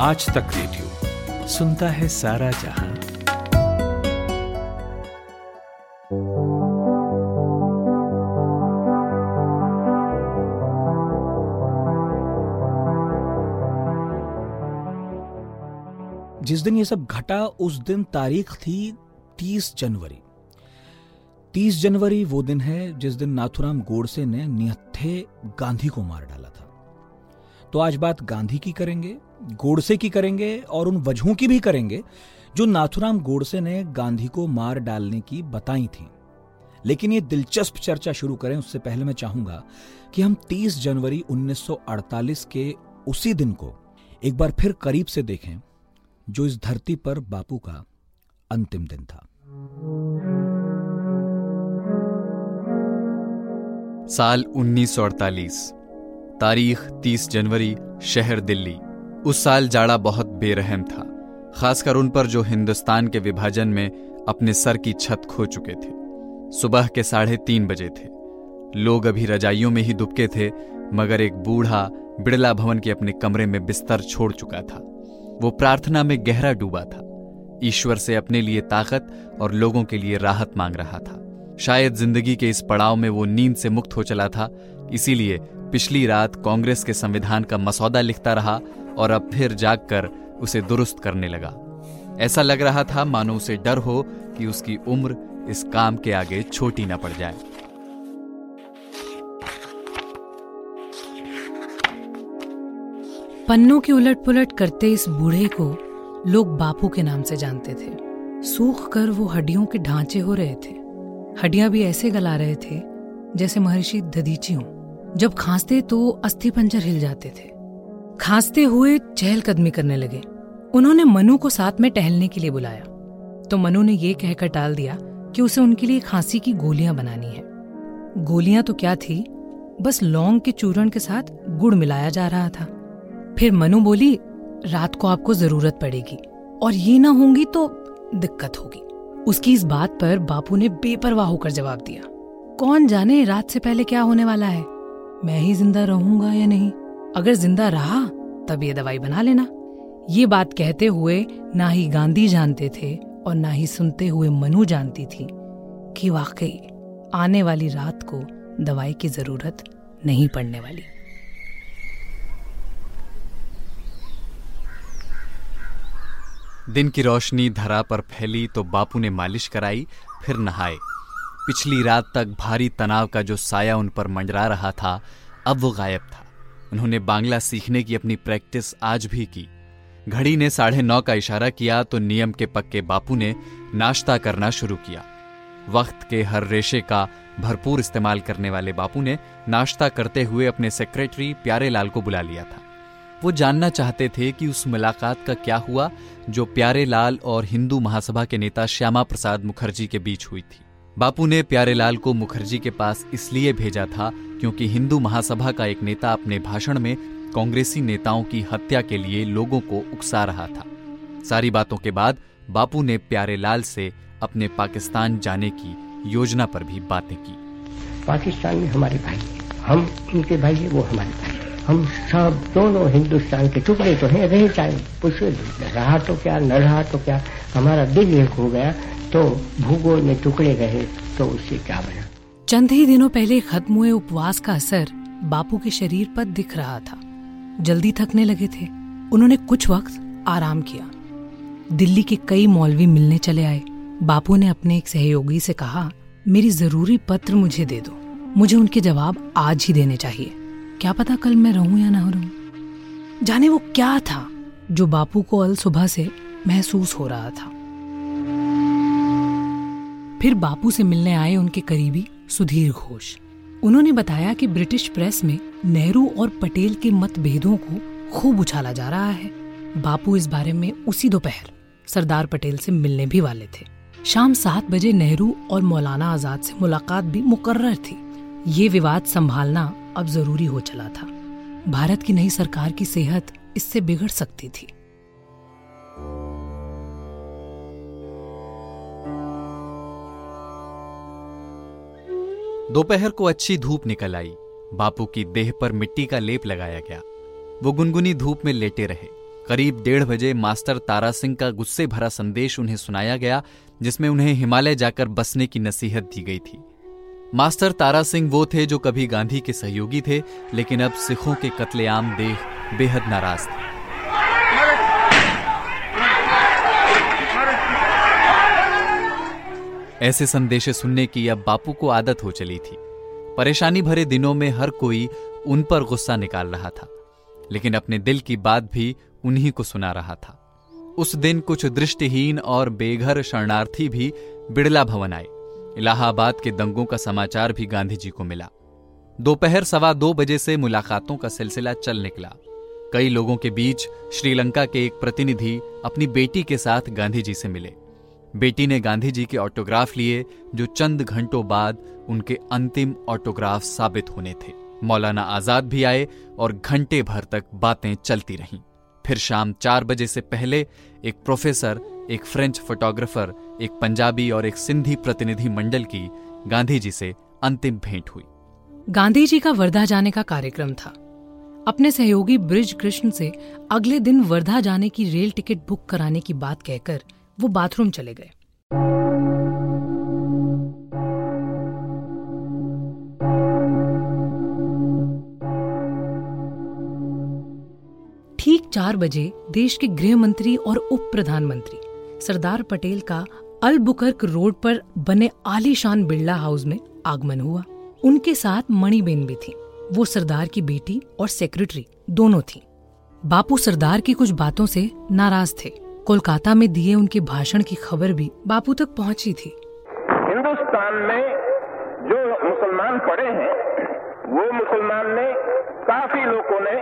आज तक रेडियो सुनता है सारा जहाँ। जिस दिन ये सब घटा, उस दिन तारीख थी 30 जनवरी। 30 जनवरी वो दिन है जिस दिन नाथुराम गोडसे ने निहत्थे गांधी को मार डाला था। तो आज बात गांधी की करेंगे, गोडसे की करेंगे और उन वजहों की भी करेंगे, जो नाथुराम गोडसे ने गांधी को मार डालने की बताई थी। लेकिन ये दिलचस्प चर्चा शुरू करें, उससे पहले मैं चाहूँगा कि हम 30 जनवरी 1948 के उसी दिन को एक बार फिर करीब से देखें, जो इस धरती पर बापू का अंतिम दिन था। साल 1948 तारीख 30 जनवरी, शहर दिल्ली। उस साल जाड़ा बहुत बेरहम था, खासकर उन पर जो हिंदुस्तान के विभाजन में अपने सर की छत खो चुके थे। सुबह के साढ़े तीन बजे थे। लोग अभी रजाइयों में ही दुबके थे, मगर एक बूढ़ा, बिड़ला भवन के अपने कमरे में बिस्तर छोड़ चुका था। वो प्रार्थना में गहरा डूबा था। ईश्वर से अपने लिए ताकत और लोगों के लिए राहत मांग रहा था। शायद ज़िंदगी के इस पड़ाव में वो नींद से मुक्त हो चला था, इसीलिए पिछली रात कांग्रेस के संविधान का मसौदा लिखता रहा और अब फिर जागकर उसे दुरुस्त करने लगा। ऐसा लग रहा था, मानो उसे डर हो कि उसकी उम्र इस काम के आगे छोटी न पड़ जाए। पन्नों की उलट पुलट करते इस बूढ़े को लोग बापू के नाम से जानते थे। सूख कर वो हड्डियों के ढांचे हो रहे थे। हड्डियाँ भी ऐसे गला रहे थे जैसे महर्षि दधीची हों। जब खांसते तो अस्थि पंजर हिल जाते थे। खांसते हुए चहलकदमी करने लगे। उन्होंने मनु को साथ में टहलने के लिए बुलाया। तो मनु ने ये कहकर टाल दिया कि उसे उनके लिए खांसी की गोलियाँ बनानी है। गोलियाँ तो क्या थी? बस लौंग के चूरण के साथ गुड़ मिलाया जा रहा था। फिर मनु बोली, रात को आपको ज़रूरत पड़ेगी, और ये ना होंगी तो दिक्कत होगी। उसकी इस बात पर बापू ने बेपरवाह होकर जवाब दिया, कौन जाने रात से पहले क्या होने वाला है? मैं ही ज़िंदा रहूँगा या नहीं? अगर ज़िंदा रहा, तब ये दवाई बना लेना। ये बात कहते हुए ना ही गांधी जानते थे और ना ही सुनते हुए मनु जानती थी कि वाकई आने वाली रात को दवाई की ज़रूरत नहीं पड़ने वाली। दिन की रोशनी धरा पर फैली तो बापू ने मालिश कराई, फिर नहाए। पिछली रात तक भारी तनाव का जो साया उन पर मंडरा रहा था, अब वो गायब था। उन्होंने बांग्ला सीखने की अपनी प्रैक्टिस आज भी की। घड़ी ने साढ़े नौ का इशारा किया तो नियम के पक्के बापू ने नाश्ता करना शुरू किया। वक्त के हर रेशे का भरपूर इस्तेमाल करने वाले बापू ने नाश्ता करते हुए अपने सेक्रेटरी प्यारे लाल को बुला लिया था। वो जानना चाहते थे कि उस मुलाकात का क्या हुआ, जो प्यारे लाल और हिंदू महासभा के नेता श्यामा प्रसाद मुखर्जी के बीच हुई थी। बापू ने प्यारे लाल को मुखर्जी के पास इसलिए भेजा था क्योंकि हिंदू महासभा का एक नेता अपने भाषण में कांग्रेसी नेताओं की हत्या के लिए लोगों को उकसा रहा था। सारी बातों के बाद बापू ने प्यारे लाल से अपने पाकिस्तान जाने की योजना पर भी बातें की। पाकिस्तान में हमारे भाई हम उनके भाई है, वो हमारे भाई हम सब दोनों हिंदुस्तान के टुकड़े तो हैं, रहे कुछ रहा तो क्या, न रहा तो क्या? हमारा दिल एक हो गया। तो भूगोल में टुकड़े रहे तो उससे क्या बना चंद ही दिनों पहले खत्म हुए उपवास का असर बापू के शरीर पर दिख रहा था। जल्दी थकने लगे थे। उन्होंने कुछ वक्त आराम किया। दिल्ली के कई मौलवी मिलने चले आए। बापू ने अपने एक सहयोगी से कहा, मेरी ज़रूरी पत्र मुझे दे दो। मुझे उनके जवाब आज ही देने चाहिए। क्या पता कल मैं रहूँ या ना रहूँ? जाने वो क्या था, जो बापू को अल सुबह से महसूस हो रहा था। फिर बापू से मिलने आए उनके करीबी सुधीर घोष। उन्होंने बताया कि ब्रिटिश प्रेस में नेहरू और पटेल के मतभेदों को खूब उछाला जा रहा है। बापू इस बारे में उसी दोपहर सरदार पटेल से मिलने भी वाले थे। शाम सात बजे नेहरू और मौलाना आज़ाद से मुलाकात भी मुकर्र थी। ये विवाद संभालना अब ज़रूरी हो चला था। भारत की नई सरकार की सेहत इससे बिगड़ सकती थी। दोपहर को अच्छी धूप निकल आई। बापू की देह पर मिट्टी का लेप लगाया गया। वो गुनगुनी धूप में लेटे रहे। करीब डेढ़ बजे मास्टर तारा सिंह का गुस्से भरा संदेश उन्हें सुनाया गया, जिसमें उन्हें हिमालय जाकर बसने की नसीहत दी गई थी। मास्टर तारा सिंह वो थे जो कभी गांधी के सहयोगी थे, लेकिन अब सिखों के कत्लेआम देख बेहद नाराज़ थे। ऐसे संदेशे सुनने की अब बापू को आदत हो चली थी। परेशानी भरे दिनों में हर कोई उन पर गुस्सा निकाल रहा था, लेकिन अपने दिल की बात भी उन्हीं को सुना रहा था। उस दिन कुछ दृष्टिहीन और बेघर शरणार्थी भी बिड़ला भवन आए। इलाहाबाद के दंगों का समाचार भी गांधी जी को मिला। दोपहर सवा दो बजे से मुलाकातों का सिलसिला चल निकला। कई लोगों के बीच श्रीलंका के एक प्रतिनिधि अपनी बेटी के साथ गांधी जी से मिले। बेटी ने गांधी जी के ऑटोग्राफ लिए, जो चंद घंटों बाद उनके अंतिम ऑटोग्राफ साबित होने थे। मौलाना आज़ाद भी आए और घंटे भर तक बातें चलती रहीं। फिर शाम चार बजे से पहले एक प्रोफेसर, एक फ्रेंच फोटोग्राफर, एक पंजाबी और एक सिंधी प्रतिनिधि मंडल की गांधी जी से अंतिम भेंट हुई। गांधी जी का वर्धा जाने का कार्यक्रम था। अपने सहयोगी ब्रिज कृष्ण से अगले दिन वर्धा जाने की रेल टिकट बुक कराने की बात कहकर वो बाथरूम चले गए। ठीक चार बजे देश के गृह मंत्री और उप प्रधानमंत्री सरदार पटेल का अलबुकर्क रोड पर बने आलीशान बिरला हाउस में आगमन हुआ। उनके साथ मणिबेन भी थी। वो सरदार की बेटी और सेक्रेटरी दोनों थी। बापू सरदार की कुछ बातों से नाराज़ थे। कोलकाता में दिए उनके भाषण की खबर भी बापू तक पहुँची थी। हिंदुस्तान में जो मुसलमान पड़े हैं, वो मुसलमान ने काफ़ी लोगों ने,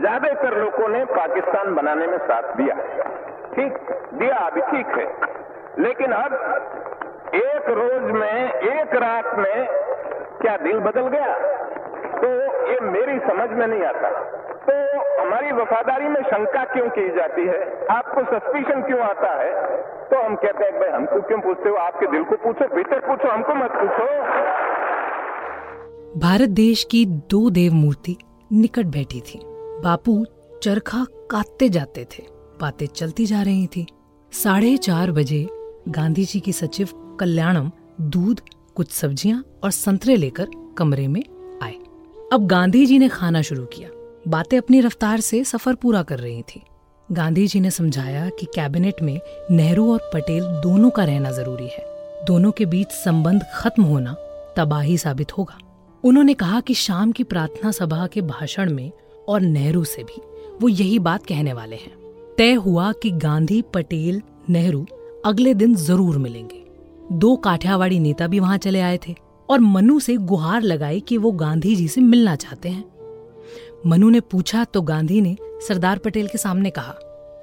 ज़्यादातर लोगों ने पाकिस्तान बनाने में साथ दिया। ठीक, दिया अभी ठीक है। लेकिन अब एक रोज में, एक रात में क्या दिल बदल गया? तो ये मेरी समझ में नहीं आता। तो हमारी वफादारी में शंका क्यों की जाती है? आपको सस्पिशन क्यों आता है? तो हम कहते हैं, भाई, हमको क्यों पूछते हो? आपके दिल को पूछो, भीतर पूछो, हमको मत पूछो। भारत देश की दो देव मूर्ति निकट बैठी थी। बापू चरखा काटते जाते थे। बातें चलती जा रही थी। साढ़े चार बजे गांधी जी की सचिव कल्याणम दूध, कुछ सब्ज़ियाँ और संतरे लेकर कमरे में आए। अब गांधी जी ने खाना शुरू किया। बातें अपनी रफ्तार से सफ़र पूरा कर रही थी। गांधी जी ने समझाया कि कैबिनेट में नेहरू और पटेल दोनों का रहना ज़रूरी है। दोनों के बीच संबंध खत्म होना तबाही साबित होगा। उन्होंने कहा कि शाम की प्रार्थना सभा के भाषण में और नेहरू से भी वो यही बात कहने वाले हैं। तय हुआ कि गांधी, पटेल, नेहरू अगले दिन ज़रूर मिलेंगे। दो काठियावाड़ी नेता भी वहाँ चले आए थे और मनु से गुहार लगाई कि वो गांधी जी से मिलना चाहते हैं। मनु ने पूछा तो गांधी ने सरदार पटेल के सामने कहा,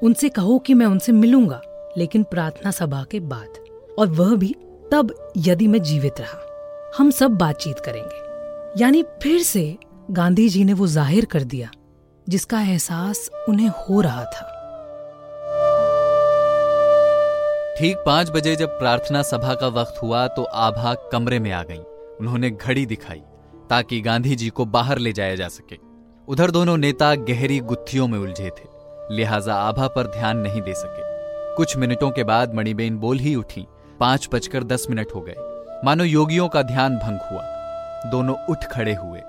उनसे कहो कि मैं उनसे मिलूँगा, लेकिन प्रार्थना सभा के बाद। और वह भी, तब यदि मैं जीवित रहा, हम सब बातचीत करेंगे। यानी फिर से गांधी जी ने वो ज़ाहिर कर दिया, जिसका एहसास उन्हें हो रहा था। ठीक पाँच बजे जब प्रार्थना सभा का वक्त हुआ तो आभा कमरे में आ गई। उन्होंने घड़ी दिखाई, ताकि गांधी जी को बाहर ले जाया जा सके। उधर दोनों नेता गहरी गुत्थियों में उलझे थे, लिहाजा आभा पर ध्यान नहीं दे सके। कुछ मिनटों के बाद मणिबेन बोल ही उठी, पाँच बजकर दस मिनट हो गए। मानो योगियों का ध्यान भंग हुआ। दोनों उठ खड़े हुए।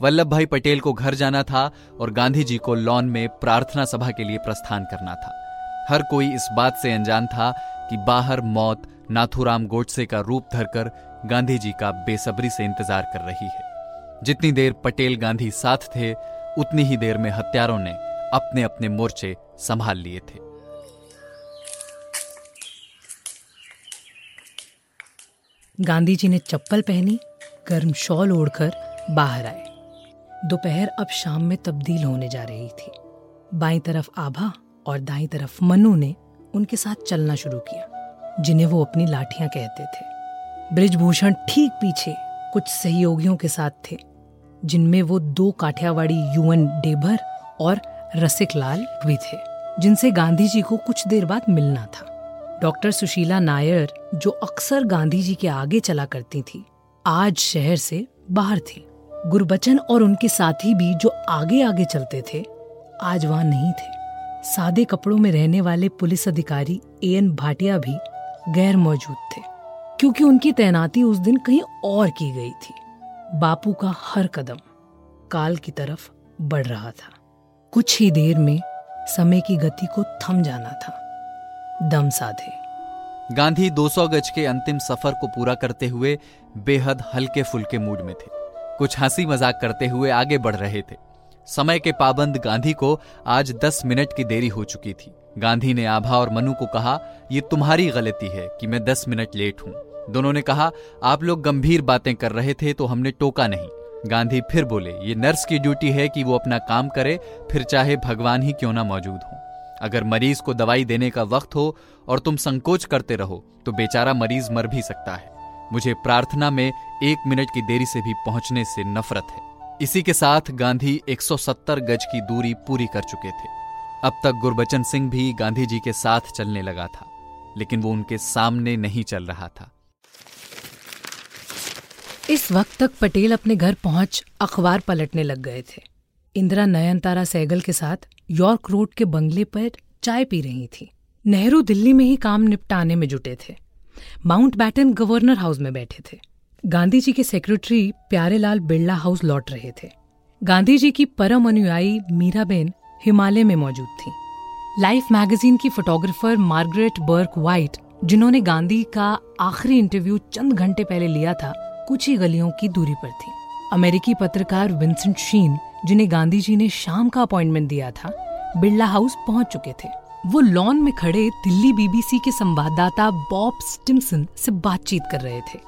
वल्लभ भाई पटेल को घर जाना था और गांधी जी को लॉन में प्रार्थना सभा के लिए प्रस्थान करना था। हर कोई इस बात से अनजान था कि बाहर मौत नाथुराम गोडसे का रूप धरकर गांधी जी का बेसब्री से इंतज़ार कर रही है। जितनी देर पटेल गांधी साथ थे उतनी ही देर में हत्यारों ने अपने अपने मोर्चे संभाल लिए थे। गांधी जी ने चप्पल पहनी, गर्म शॉल ओढ़कर बाहर आए। दोपहर अब शाम में तब्दील होने जा रही थी। बाई तरफ़ आभा और दाई तरफ़ मनु ने उनके साथ चलना शुरू किया, जिन्हें वो अपनी लाठियाँ कहते थे। ब्रिजभूषण ठीक पीछे कुछ सहयोगियों के साथ थे। जिनमें वो दो काठियावाड़ी यूएन डेभर और रसिक लाल भी थे, जिनसे गांधी जी को कुछ देर बाद मिलना था। डॉक्टर सुशीला नायर, जो अक्सर गांधी जी के आगे चला करती थी, आज शहर से बाहर थी। गुरबचन और उनके साथी भी जो आगे आगे चलते थे, आज वहाँ नहीं थे। सादे कपड़ों में रहने वाले पुलिस अधिकारी ए एन भाटिया भी गैर मौजूद थे, क्योंकि उनकी तैनाती उस दिन कहीं और की गई थी। बापू का हर कदम काल की तरफ़ बढ़ रहा था। कुछ ही देर में समय की गति को थम जाना था। दम साधे। गांधी 200 गज के अंतिम सफ़र को पूरा करते हुए बेहद हल्के फुल्के मूड में थे। कुछ हँसी मज़ाक करते हुए आगे बढ़ रहे थे। समय के पाबंद गांधी को आज 10 मिनट की देरी हो चुकी थी। गांधी ने आभा और मनु को कहा यह तुम्हारी गलती है कि मैं 10 मिनट लेट हूँ। दोनों ने कहा, आप लोग गंभीर बातें कर रहे थे तो हमने टोका नहीं। गांधी फिर बोले, ये नर्स की ड्यूटी है कि वो अपना काम करे, फिर चाहे भगवान ही क्यों ना मौजूद हो। अगर मरीज़ को दवाई देने का वक्त हो और तुम संकोच करते रहो तो बेचारा मरीज़ मर भी सकता है। मुझे प्रार्थना में एक मिनट की देरी से भी पहुँचने से नफरत है। इसी के साथ गांधी 170 गज की दूरी पूरी कर चुके थे। अब तक गुरबचन सिंह भी गांधी जी के साथ चलने लगा था, लेकिन वो उनके सामने नहीं चल रहा था। इस वक्त तक पटेल अपने घर पहुँच अखबार पलटने लग गए थे। इंदिरा नयनतारा सैगल के साथ यॉर्क रोड के बंगले पर चाय पी रही थी। नेहरू दिल्ली में ही काम निपटाने में जुटे थे। माउंट बैटन गवर्नर हाउस में बैठे थे। गांधी जी के सेक्रेटरी प्यारेलाल बिरला हाउस लौट रहे थे। गांधी जी की परम अनुयायी मीराबेन हिमालय में मौजूद थी। लाइफ मैगजीन की फोटोग्राफर मार्गरेट बर्क व्हाइट, जिन्होंने गांधी का आखिरी इंटरव्यू चंद घंटे पहले लिया था कुछ ही गलियों की दूरी पर थी। अमेरिकी पत्रकार विंसेंट शीन, जिन्हें गांधी जी ने शाम का अपॉइंटमेंट दिया था, बिरला हाउस पहुँच चुके थे। वो लॉन में खड़े दिल्ली बीबीसी के संवाददाता बॉब स्टिमसन से बातचीत कर रहे थे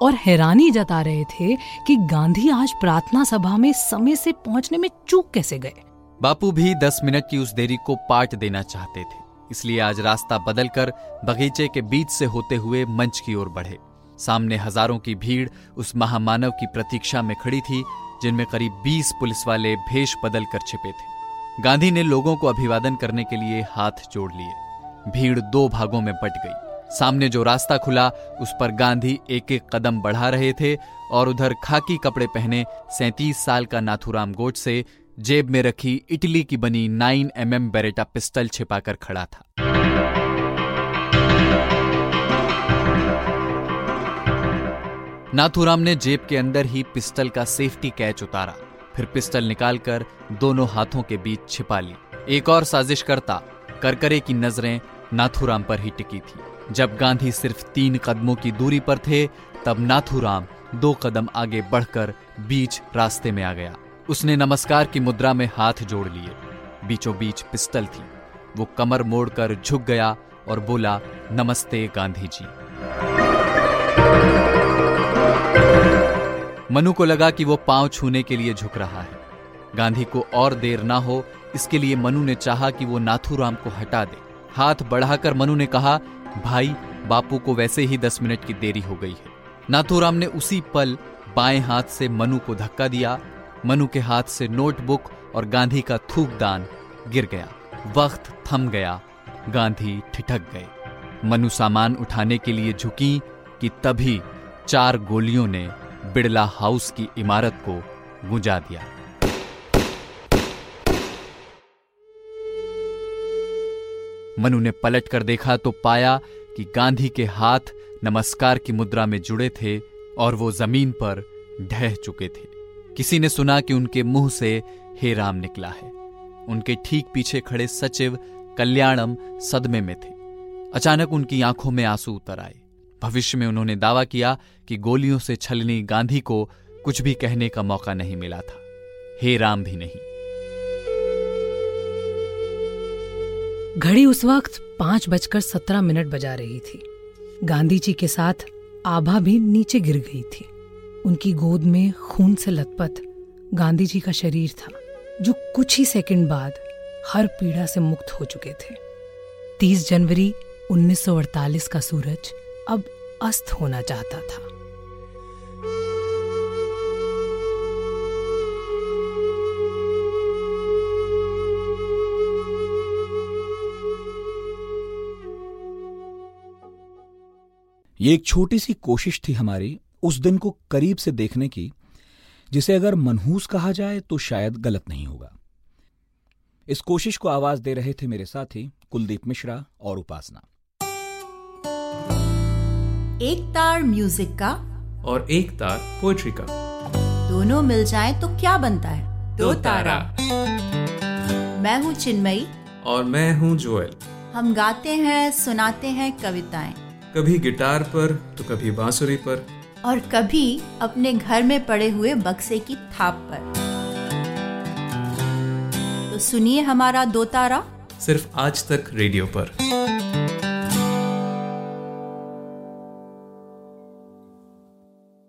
और हैरानी जता रहे थे कि गांधी आज प्रार्थना सभा में समय से पहुँचने में चूक कैसे गए। बापू भी दस मिनट की उस देरी को पाट देना चाहते थे, इसलिए आज रास्ता बदलकर बगीचे के बीच से होते हुए मंच की ओर बढ़े। सामने हज़ारों की भीड़ उस महामानव की प्रतीक्षा में खड़ी थी, जिनमें करीब 20 पुलिस वाले भेष बदल कर छिपे थे। गांधी ने लोगों को अभिवादन करने के लिए हाथ जोड़ लिए। भीड़ दो भागों में बट गई। सामने जो रास्ता खुला, उस पर गांधी एक एक कदम बढ़ा रहे थे और उधर खाकी कपड़े पहने सैतीस साल का नाथुराम गोड से जेब में रखी इटली की बनी nine M M Beretta pistol छिपाकर खड़ा था। नाथुराम ने जेब के अंदर ही पिस्टल का सेफ्टी कैच उतारा। फिर पिस्टल निकालकर दोनों हाथों के बीच छिपा ली। एक और साजिश करता करकरे की नज़रें नाथुराम पर ही टिकी थी। जब गांधी सिर्फ़ तीन कदमों की दूरी पर थे, तब नाथुराम दो कदम आगे बढ़कर बीच रास्ते में आ गया। उसने नमस्कार की मुद्रा में हाथ जोड़ लिए। बीचों बीच पिस्टल थी। वो कमर मोड़कर झुक गया और बोला, नमस्ते गांधी जी। मनु को लगा कि वो पाँव छूने के लिए झुक रहा है। गांधी को और देर ना हो, इसके लिए मनु ने चाहा कि वो नाथुराम को हटा दे। हाथ बढ़ाकर मनु ने कहा, भाई, बापू को वैसे ही दस मिनट की देरी हो गई है। नाथुराम ने उसी पल बाएँ हाथ से मनु को धक्का दिया। मनु के हाथ से नोटबुक और गांधी का थूकदान गिर गया। वक्त थम गया। गांधी ठिठक गए। मनु सामान उठाने के लिए झुकी कि तभी चार गोलियों ने बिड़ला हाउस की इमारत को गुंजा दिया। मनु ने पलट कर देखा तो पाया कि गांधी के हाथ नमस्कार की मुद्रा में जुड़े थे और वो ज़मीन पर ढह चुके थे। किसी ने सुना कि उनके मुँह से हे राम निकला है। उनके ठीक पीछे खड़े सचिव कल्याणम सदमे में थे। अचानक उनकी आँखों में आँसू उतर आए। भविष्य में उन्होंने दावा किया कि गोलियों से छलनी गांधी को कुछ भी कहने का मौका नहीं मिला था। हे राम भी नहीं। घड़ी उस वक्त पाँच बजकर सत्रह मिनट बजा रही थी। गांधी जी के साथ आभा भी नीचे गिर गई थी। उनकी गोद में खून से लथपथ गांधी जी का शरीर था, जो कुछ ही सेकंड बाद हर पीड़ा से मुक्त हो चुके थे। 30 जनवरी 1948 का सूरज अब अस्त होना चाहता था। ये एक छोटी सी कोशिश थी हमारी उस दिन को करीब से देखने की, जिसे अगर मनहूस कहा जाए तो शायद गलत नहीं होगा। इस कोशिश को आवाज़ दे रहे थे मेरे साथी कुलदीप मिश्रा और उपासना। एक तार म्यूज़िक का। और एक तार पोएट्री का। दोनों मिल जाए तो क्या बनता है? दो तारा। मैं हूँ चिन्मयी। और मैं हूँ जोएल। हम गाते हैं सुनाते हैं कविताएँ। कभी गिटार पर तो कभी बांसुरी पर। और कभी अपने घर में पड़े हुए बक्से की थाप पर। तो सुनिए हमारा दो तारा। सिर्फ़ आज तक रेडियो पर।